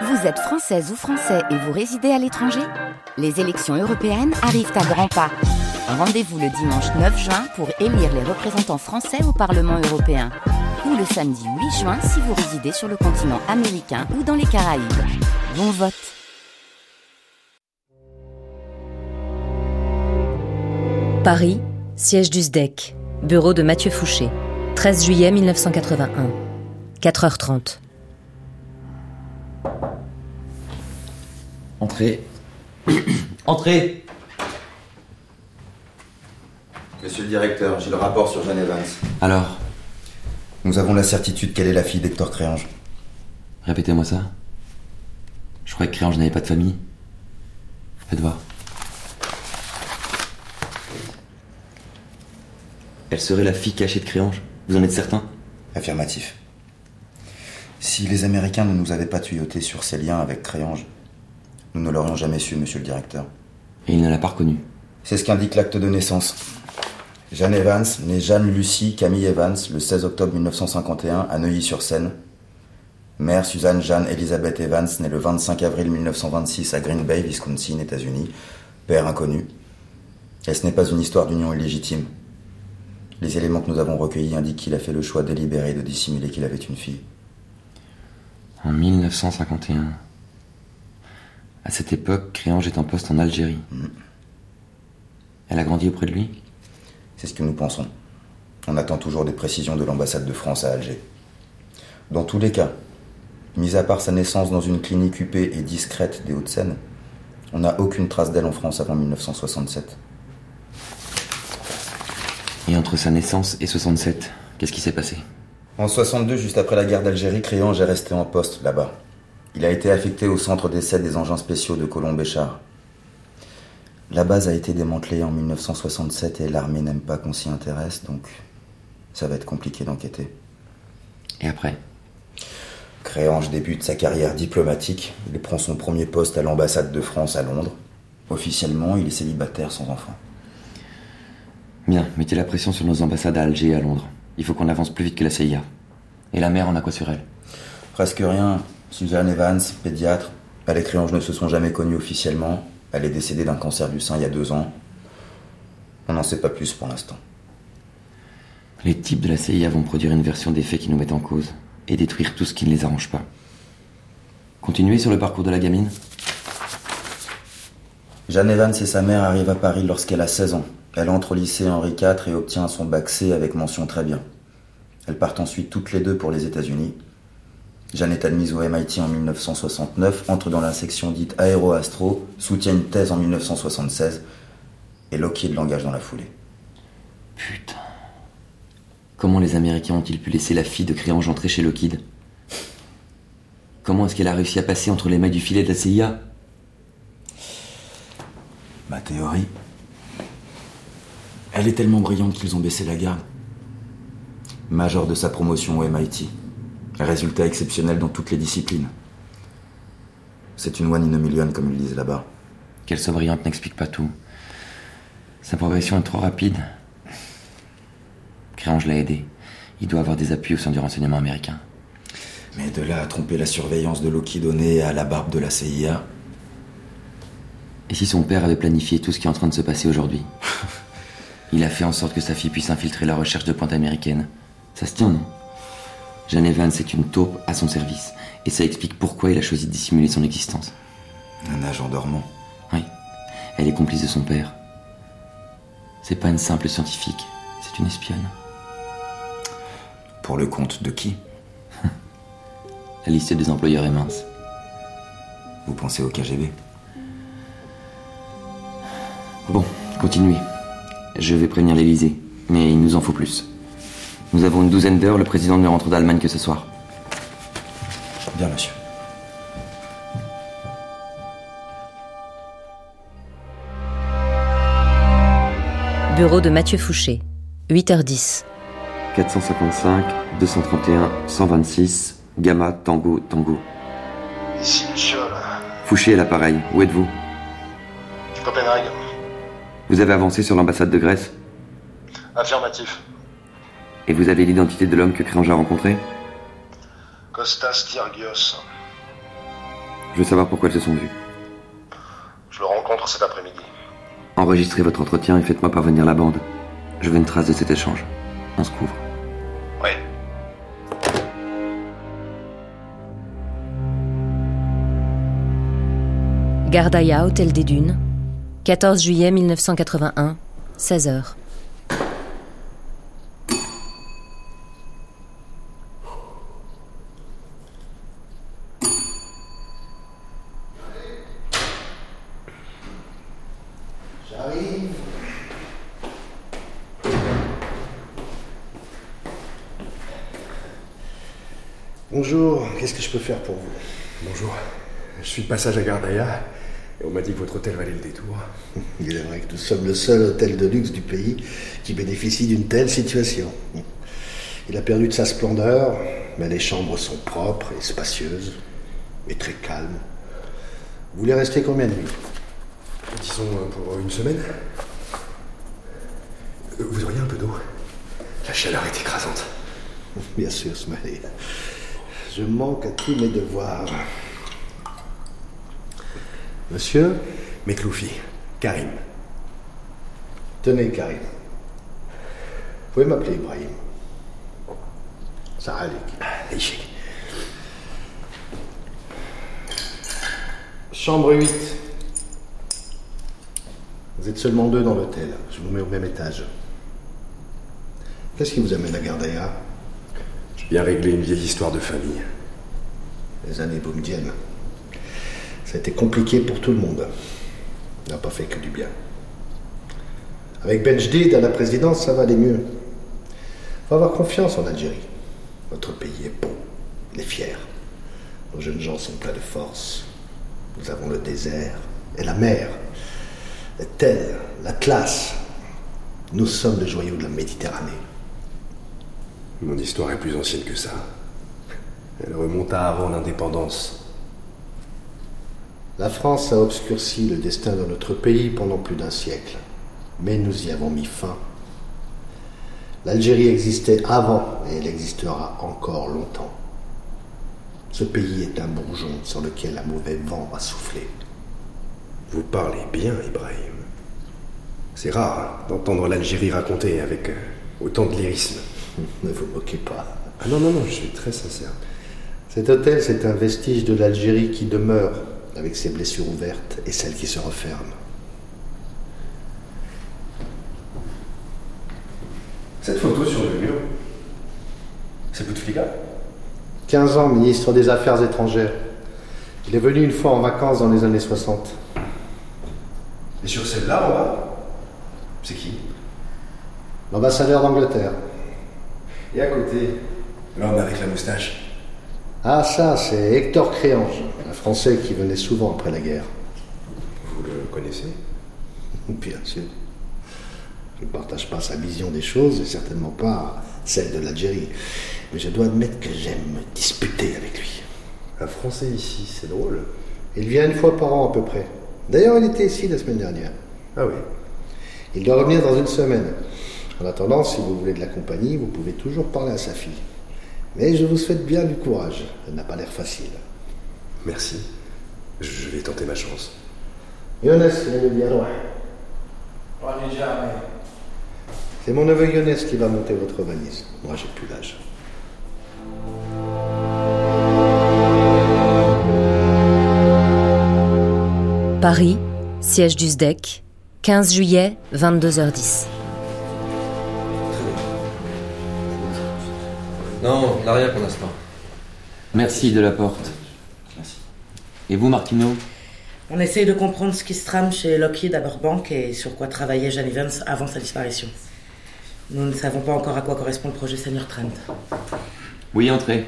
Vous êtes française ou français et vous résidez à l'étranger Les élections européennes arrivent à grands pas. Rendez-vous le dimanche 9 juin pour élire les représentants français au Parlement européen. Ou le samedi 8 juin si vous résidez sur le continent américain ou dans les Caraïbes. Bon vote Paris, siège du SDEC, bureau de Mathieu Fouché, 13 juillet 1981, 4h30. Entrez. Entrez Monsieur le directeur, j'ai le rapport sur Jeanne Evans. Alors, Nous avons la certitude qu'elle est la fille d'Hector Créange. répétez-moi ça. Je croyais que Créange n'avait pas de famille. Faites voir. Elle serait la fille cachée de Créange Vous en êtes certain? Affirmatif. Si les Américains ne nous avaient pas tuyautés sur ses liens avec Créange, nous ne l'aurions jamais su, monsieur le directeur. Et il ne l'a pas reconnue. C'est ce qu'indique l'acte de naissance. Jeanne Evans, née Jeanne Lucie Camille Evans, le 16 octobre 1951 à Neuilly-sur-Seine. Mère Suzanne Jeanne Elizabeth Evans, née le 25 avril 1926 à Green Bay, Wisconsin, États-Unis. Père inconnu. Et ce n'est pas une histoire d'union illégitime. Les éléments que nous avons recueillis indiquent qu'il a fait le choix délibéré de dissimuler qu'il avait une fille. En 1951. À cette époque, Créange est en poste en Algérie. Elle a grandi auprès de lui? C'est ce que nous pensons. On attend toujours des précisions de l'ambassade de France à Alger. Dans tous les cas, mis à part sa naissance dans une clinique huppée et discrète des Hauts-de-Seine, on n'a aucune trace d'elle en France avant 1967. Et entre sa naissance et 67, qu'est-ce qui s'est passé? En 62, juste après la guerre d'Algérie, Créange est resté en poste là-bas. Il a été affecté au centre d'essai des engins spéciaux de Colomb-Béchard. La base a été démantelée en 1967 et l'armée n'aime pas qu'on s'y intéresse, donc ça va être compliqué d'enquêter. Et après? Créange débute sa carrière diplomatique. Il prend son premier poste à l'ambassade de France à Londres. Officiellement, il est célibataire sans enfant. Bien, mettez la pression sur nos ambassades à Alger et à Londres. Il faut qu'on avance plus vite que la CIA. Et la mère en a quoi sur elle? Presque rien. Suzanne Evans, pédiatre. Elle et Créange ne se sont jamais connus officiellement. Elle est décédée d'un cancer du sein il y a deux ans. On n'en sait pas plus pour l'instant. Les types de la CIA vont produire une version des faits qui nous mettent en cause et détruire tout ce qui ne les arrange pas. Continuez sur le parcours de la gamine Jeanne Evans et sa mère arrivent à Paris lorsqu'elle a 16 ans. Elle entre au lycée Henri IV et obtient son bac C avec mention très bien. Elles partent ensuite toutes les deux pour les États-Unis. Jeanne est admise au MIT en 1969, entre dans la section dite aéro-astro, soutient une thèse en 1976 et Lockheed l'engage dans la foulée. Putain. Comment les Américains ont-ils pu laisser la fille de Créange entrer chez Lockheed? Comment est-ce qu'elle a réussi à passer entre les mailles du filet de la CIA Ma théorie. Elle est tellement brillante qu'ils ont baissé la garde. Major de sa promotion au MIT. Résultat exceptionnel dans toutes les disciplines. C'est une one in a million, comme ils disent là-bas. Qu'elle soit brillante n'explique pas tout. Sa progression est trop rapide. Créange l'a aidé. Il doit avoir des appuis au sein du renseignement américain. Mais de là à tromper la surveillance de au nez à la barbe de la CIA, Et si son père avait planifié tout ce qui est en train de se passer aujourd'hui? Il a fait en sorte que sa fille puisse infiltrer la recherche de pointe américaine. Ça se tient, non? Jeanne Evans est une taupe à son service. Et ça explique pourquoi il a choisi de dissimuler son existence. un agent dormant. Oui, elle est complice de son père. C'est pas une simple scientifique, c'est une espionne. Pour le compte de qui? La liste des employeurs est mince. Vous pensez au KGB Bon, continuez. Je vais prévenir l'Elysée, mais il nous en faut plus. Nous avons une douzaine d'heures, le président ne rentre d'Allemagne que ce soir. Bien, monsieur. Bureau de Mathieu Fouché, 8h10. 455, 231, 126, Gamma, Tango, Tango. Ici Michel, Fouché à l'appareil, où êtes-vous? Copenhague. Vous avez avancé sur l'ambassade de Grèce? Affirmatif. Et vous avez l'identité de l'homme que Créange a rencontré Costas Tyrgios. Je veux savoir pourquoi elles se sont vues. Je le rencontre cet après-midi. Enregistrez votre entretien et faites-moi parvenir la bande. Je veux une trace de cet échange. On se couvre. Oui. Gardaïa, Hôtel des Dunes, 14 juillet 1981, 16h. Bonjour, qu'est-ce que je peux faire pour vous? Bonjour, je suis de passage à Gardaïa et on m'a dit que votre hôtel valait le détour. Il est vrai que nous sommes le seul hôtel de luxe du pays qui bénéficie d'une telle situation. Il a perdu de sa splendeur, mais les chambres sont propres et spacieuses, et très calmes. Vous voulez rester combien de nuits? Disons euh, pour une semaine Euh, Vous auriez un peu d'eau? La chaleur est écrasante. Bien sûr, Smiley. Je manque à tous mes devoirs. Monsieur Mekloufi, Karim. Tenez, Karim. Vous pouvez m'appeler Ibrahim. Ça Aïchik. Chambre 8. Vous êtes seulement deux dans l'hôtel. Je vous mets au même étage. Qu'est-ce qui vous amène à Gardaïa? Je viens régler une vieille histoire de famille. Les années boumdiennes. Ça a été compliqué pour tout le monde. N'a pas fait que du bien. Avec Benjdid à la présidence, ça va aller mieux. Faut avoir confiance en Algérie. Notre pays est beau, il est fier. Nos jeunes gens sont pleins de force. Nous avons le désert et la mer. Telle, l'Atlas. Nous sommes le joyau de la Méditerranée. Mon histoire est plus ancienne que ça. Elle remonte à avant l'indépendance. La France a obscurci le destin de notre pays pendant plus d'un siècle, mais nous y avons mis fin. L'Algérie existait avant et elle existera encore longtemps. Ce pays est un bourgeon sur lequel un mauvais vent va souffler. Vous parlez bien, Ibrahim. C'est rare d'entendre l'Algérie raconter avec euh, autant de lyrisme. Ne vous moquez pas. Ah non, non, non, je suis très sincère. Cet hôtel, c'est un vestige de l'Algérie qui demeure, avec ses blessures ouvertes et celles qui se referment. Cette photo sur le mur, c'est Bouteflika? 15 ans ministre des Affaires étrangères. Il est venu une fois en vacances dans les années 60. Et sur celle-là, en bas, c'est qui? L'ambassadeur d'Angleterre. Et à côté, l'homme avec la moustache. Ah ça, c'est Hector Créange, un Français qui venait souvent après la guerre. Vous le connaissez Bien sûr. Je ne partage pas sa vision des choses et certainement pas celle de l'Algérie. Mais je dois admettre que j'aime me disputer avec lui. Un Français ici, c'est drôle. Il vient une fois par an à peu près. D'ailleurs, il était ici la semaine dernière. Ah oui. Il doit revenir dans une semaine. En attendant, si vous voulez de la compagnie, vous pouvez toujours parler à sa fille. Mais je vous souhaite bien du courage. Elle n'a pas l'air facile. Merci. Je vais tenter ma chance. Younes. C'est mon neveu Younes qui va monter votre valise. Moi, j'ai plus l'âge. Paris, siège du SDEC, 15 juillet, 22h10. Non, on n'a rien pour l'instant. Merci de la porte. Merci. Et vous, Martino? On essaye de comprendre ce qui se trame chez Lockheed à Burbank et sur quoi travaillait Jeanne Evans avant sa disparition. Nous ne savons pas encore à quoi correspond le projet Senior Trent. Oui, entrez.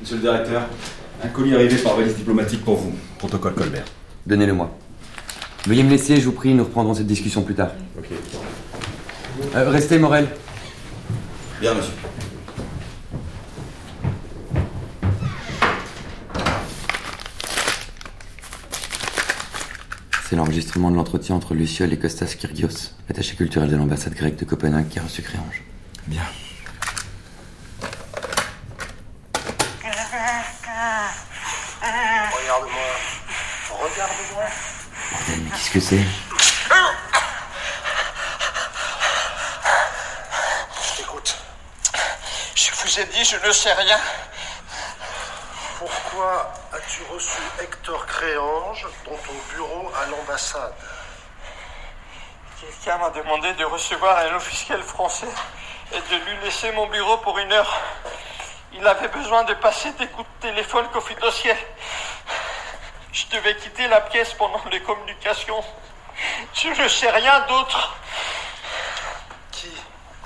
Monsieur le directeur, un colis arrivé par valise diplomatique pour vous. Protocole Colbert. Donnez-le-moi. Veuillez me laisser, je vous prie, nous reprendrons cette discussion plus tard. Ok. Euh, restez, Morel. Bien, monsieur. C'est l'enregistrement de l'entretien entre Luciole et Kostas Kyrgios, attaché culturel de l'ambassade grecque de Copenhague qui a reçu Créange. Bien. Regarde-moi. Regarde-moi. Bordel, mais qu'est-ce que c'est Je t'écoute. Je vous ai dit, je ne sais rien. Pourquoi as-tu reçu Hector Créange dans ton bureau à l'ambassade Quelqu'un m'a demandé de recevoir un officiel français et de lui laisser mon bureau pour une heure. Il avait besoin de passer des coups de téléphone confidentiels. Je devais quitter la pièce pendant les communications. Je ne sais rien d'autre. Qui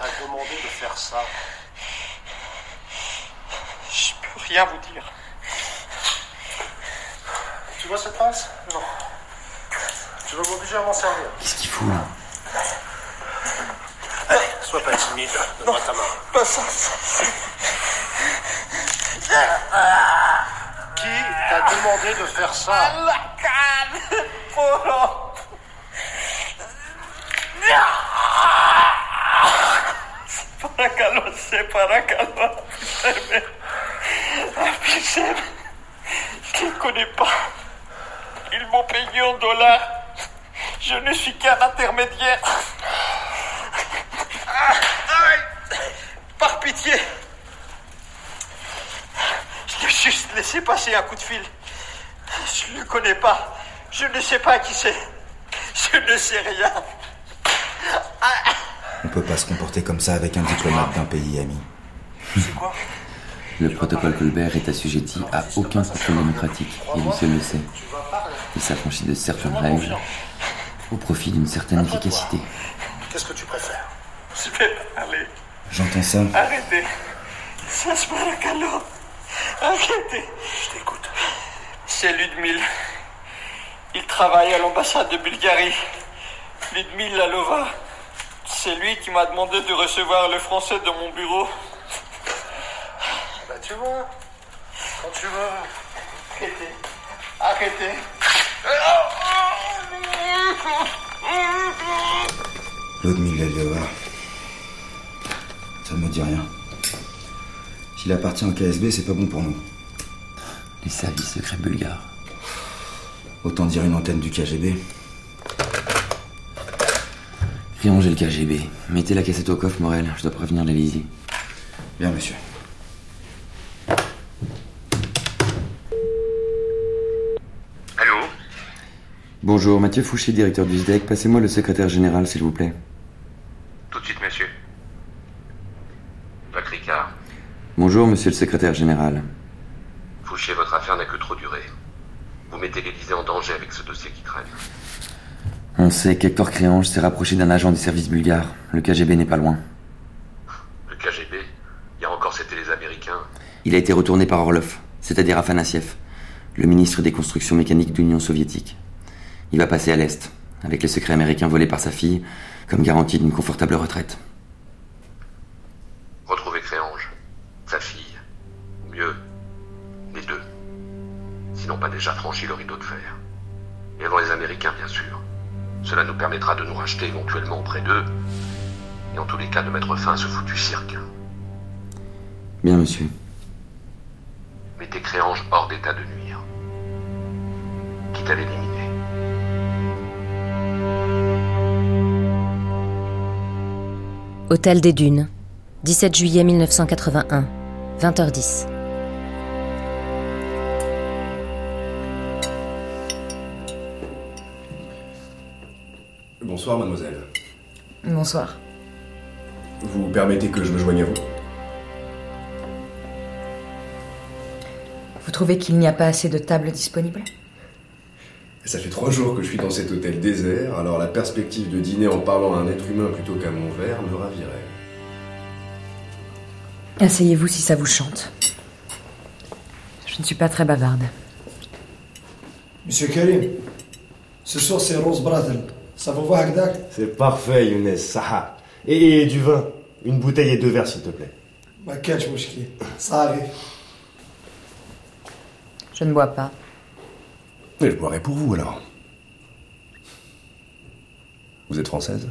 t'a demandé de faire ça rien vous dire. Tu vois cette passe Non. Tu vas m'obliger à m'en servir. Qu'est-ce qu'il fout là? Allez, sois pas timide. Donne-moi ta main. Pas ça. Qui t'a demandé de faire ça? La canne Polo Paracalo, c'est paracalo. Je ne connais pas. Ils m'ont payé en dollars. Je ne suis qu'un intermédiaire. Par pitié. Je l'ai juste laissé passer un coup de fil. Je ne le connais pas. Je ne sais pas qui c'est. Je ne sais rien. On peut pas se comporter comme ça avec un diplomate d'un pays ami. C'est quoi? Le protocole Colbert est assujetti à aucun contrôle démocratique, et lui seul le sait. Il s'affranchit de certaines règles au profit d'une certaine efficacité. Qu'est-ce que tu préfères Je vais parler. J'entends ça. Arrêtez. Ça se paracalo. Arrêtez. Je t'écoute. C'est Ludmille. Il travaille à l'ambassade de Bulgarie. Ludmille Lalova. C'est lui qui m'a demandé de recevoir le français dans mon bureau. Tu vois, quand tu veux. Arrêtez. Arrêtez. L'autre Milaliova. Ça ne me dit rien. S'il appartient au KSB, c'est pas bon pour nous. Les services secrets bulgares. Autant dire une antenne du KGB. Créange et le KGB. Mettez la cassette au coffre, Morel. Je dois prévenir l'Élysée. Bien, monsieur. Bonjour, Mathieu Fouché, directeur du SDEC. Passez-moi le secrétaire général, s'il vous plaît. Tout de suite, monsieur. Jacques Ricard, Bonjour, monsieur le secrétaire général. Fouché, votre affaire n'a que trop duré. Vous mettez l'Élysée en danger avec ce dossier qui traîne. On sait qu'Hector Créange s'est rapproché d'un agent des services bulgares. Le KGB n'est pas loin. Le KGB Hier encore, c'était les Américains. Il a été retourné par Orlov, c'est-à-dire Afanassiev, le ministre des constructions mécaniques de l'Union soviétique. Il va passer à l'Est, avec le secret américain volé par sa fille, comme garantie d'une confortable retraite. Retrouver Créange, sa fille, ou mieux, les deux. Sinon pas déjà franchi le rideau de fer. Et avant les Américains, bien sûr. Cela nous permettra de nous racheter éventuellement auprès d'eux, et en tous les cas de mettre fin à ce foutu cirque. Bien, monsieur. Mettez Créange hors d'état de nuire. Quitte à l'éliminer. Hôtel des Dunes, 17 juillet 1981, 20h10. Bonsoir, mademoiselle. Bonsoir. Vous permettez que je me joigne à vous? Vous trouvez qu'il n'y a pas assez de tables disponibles? Ça fait trois jours que je suis dans cet hôtel désert, alors la perspective de dîner en parlant à un être humain plutôt qu'à mon verre me ravirait. Asseyez-vous si ça vous chante. Je ne suis pas très bavarde. Monsieur Karim, ce soir c'est Rose Brattle. Ça vous va, Agdak C'est parfait, Younes, Saha. Et, et du vin? Une bouteille et deux verres, s'il te plaît. Ma catch, mouchki. Ça arrive. Je ne bois pas. Je boirai pour vous alors. Vous êtes française?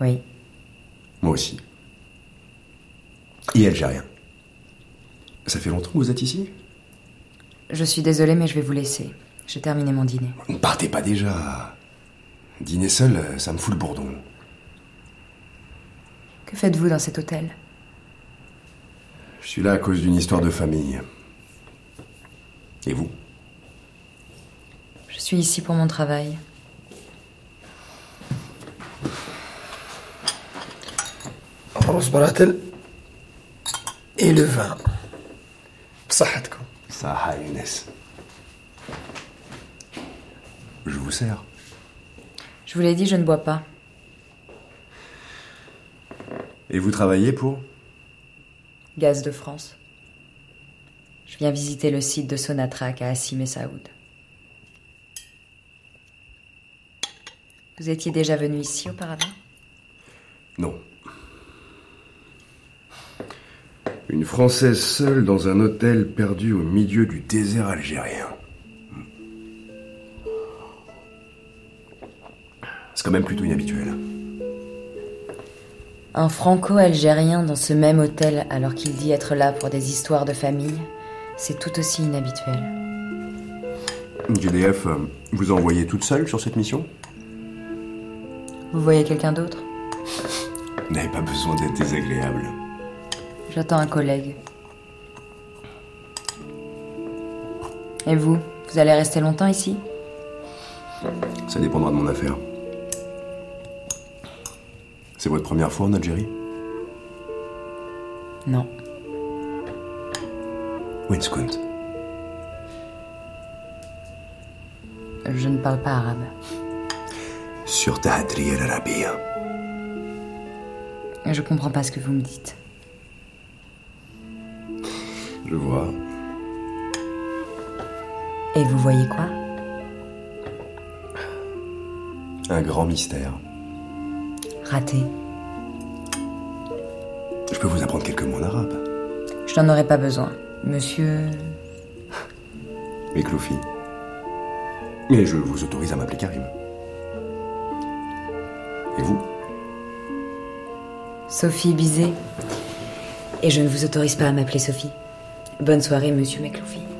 Oui. Moi aussi. Et algérien? Ça fait longtemps que vous êtes ici? Je suis désolée, mais je vais vous laisser. J'ai terminé mon dîner. Ne partez pas déjà. Dîner seul, ça me fout le bourdon. Que faites-vous dans cet hôtel? Je suis là à cause d'une histoire de famille. Et vous? Je suis ici pour mon travail. Rose Baratel et le vin. Sahatko. Saha Younes. Je vous sers. Je vous l'ai dit, je ne bois pas. Et vous travaillez pour? Gaz de France. Je viens visiter le site de Sonatrach à Assim et Saoud. Vous étiez déjà venu ici auparavant? Non. Une Française seule dans un hôtel perdu au milieu du désert algérien. C'est quand même plutôt inhabituel. Un franco-algérien dans ce même hôtel alors qu'il dit être là pour des histoires de famille, c'est tout aussi inhabituel. GDF euh, vous a envoyé toute seule sur cette mission? Vous voyez quelqu'un d'autre? Vous n'avez pas besoin d'être désagréable. J'attends un collègue. Et vous Vous allez rester longtemps ici? Ça dépendra de mon affaire. C'est votre première fois en Algérie? Non. Winskunt. Je ne parle pas arabe. Sur Tahadri el Arabia. Je comprends pas ce que vous me dites. Je vois. Et vous voyez quoi? Un grand mystère. Raté. Je peux vous apprendre quelques mots en arabe. Je n'en aurais pas besoin. Monsieur. Mekloufi. Mais je vous autorise à m'appeler Karim. Sophie Bizet. Et je ne vous autorise pas à m'appeler Sophie. Bonne soirée, monsieur Mekloufi.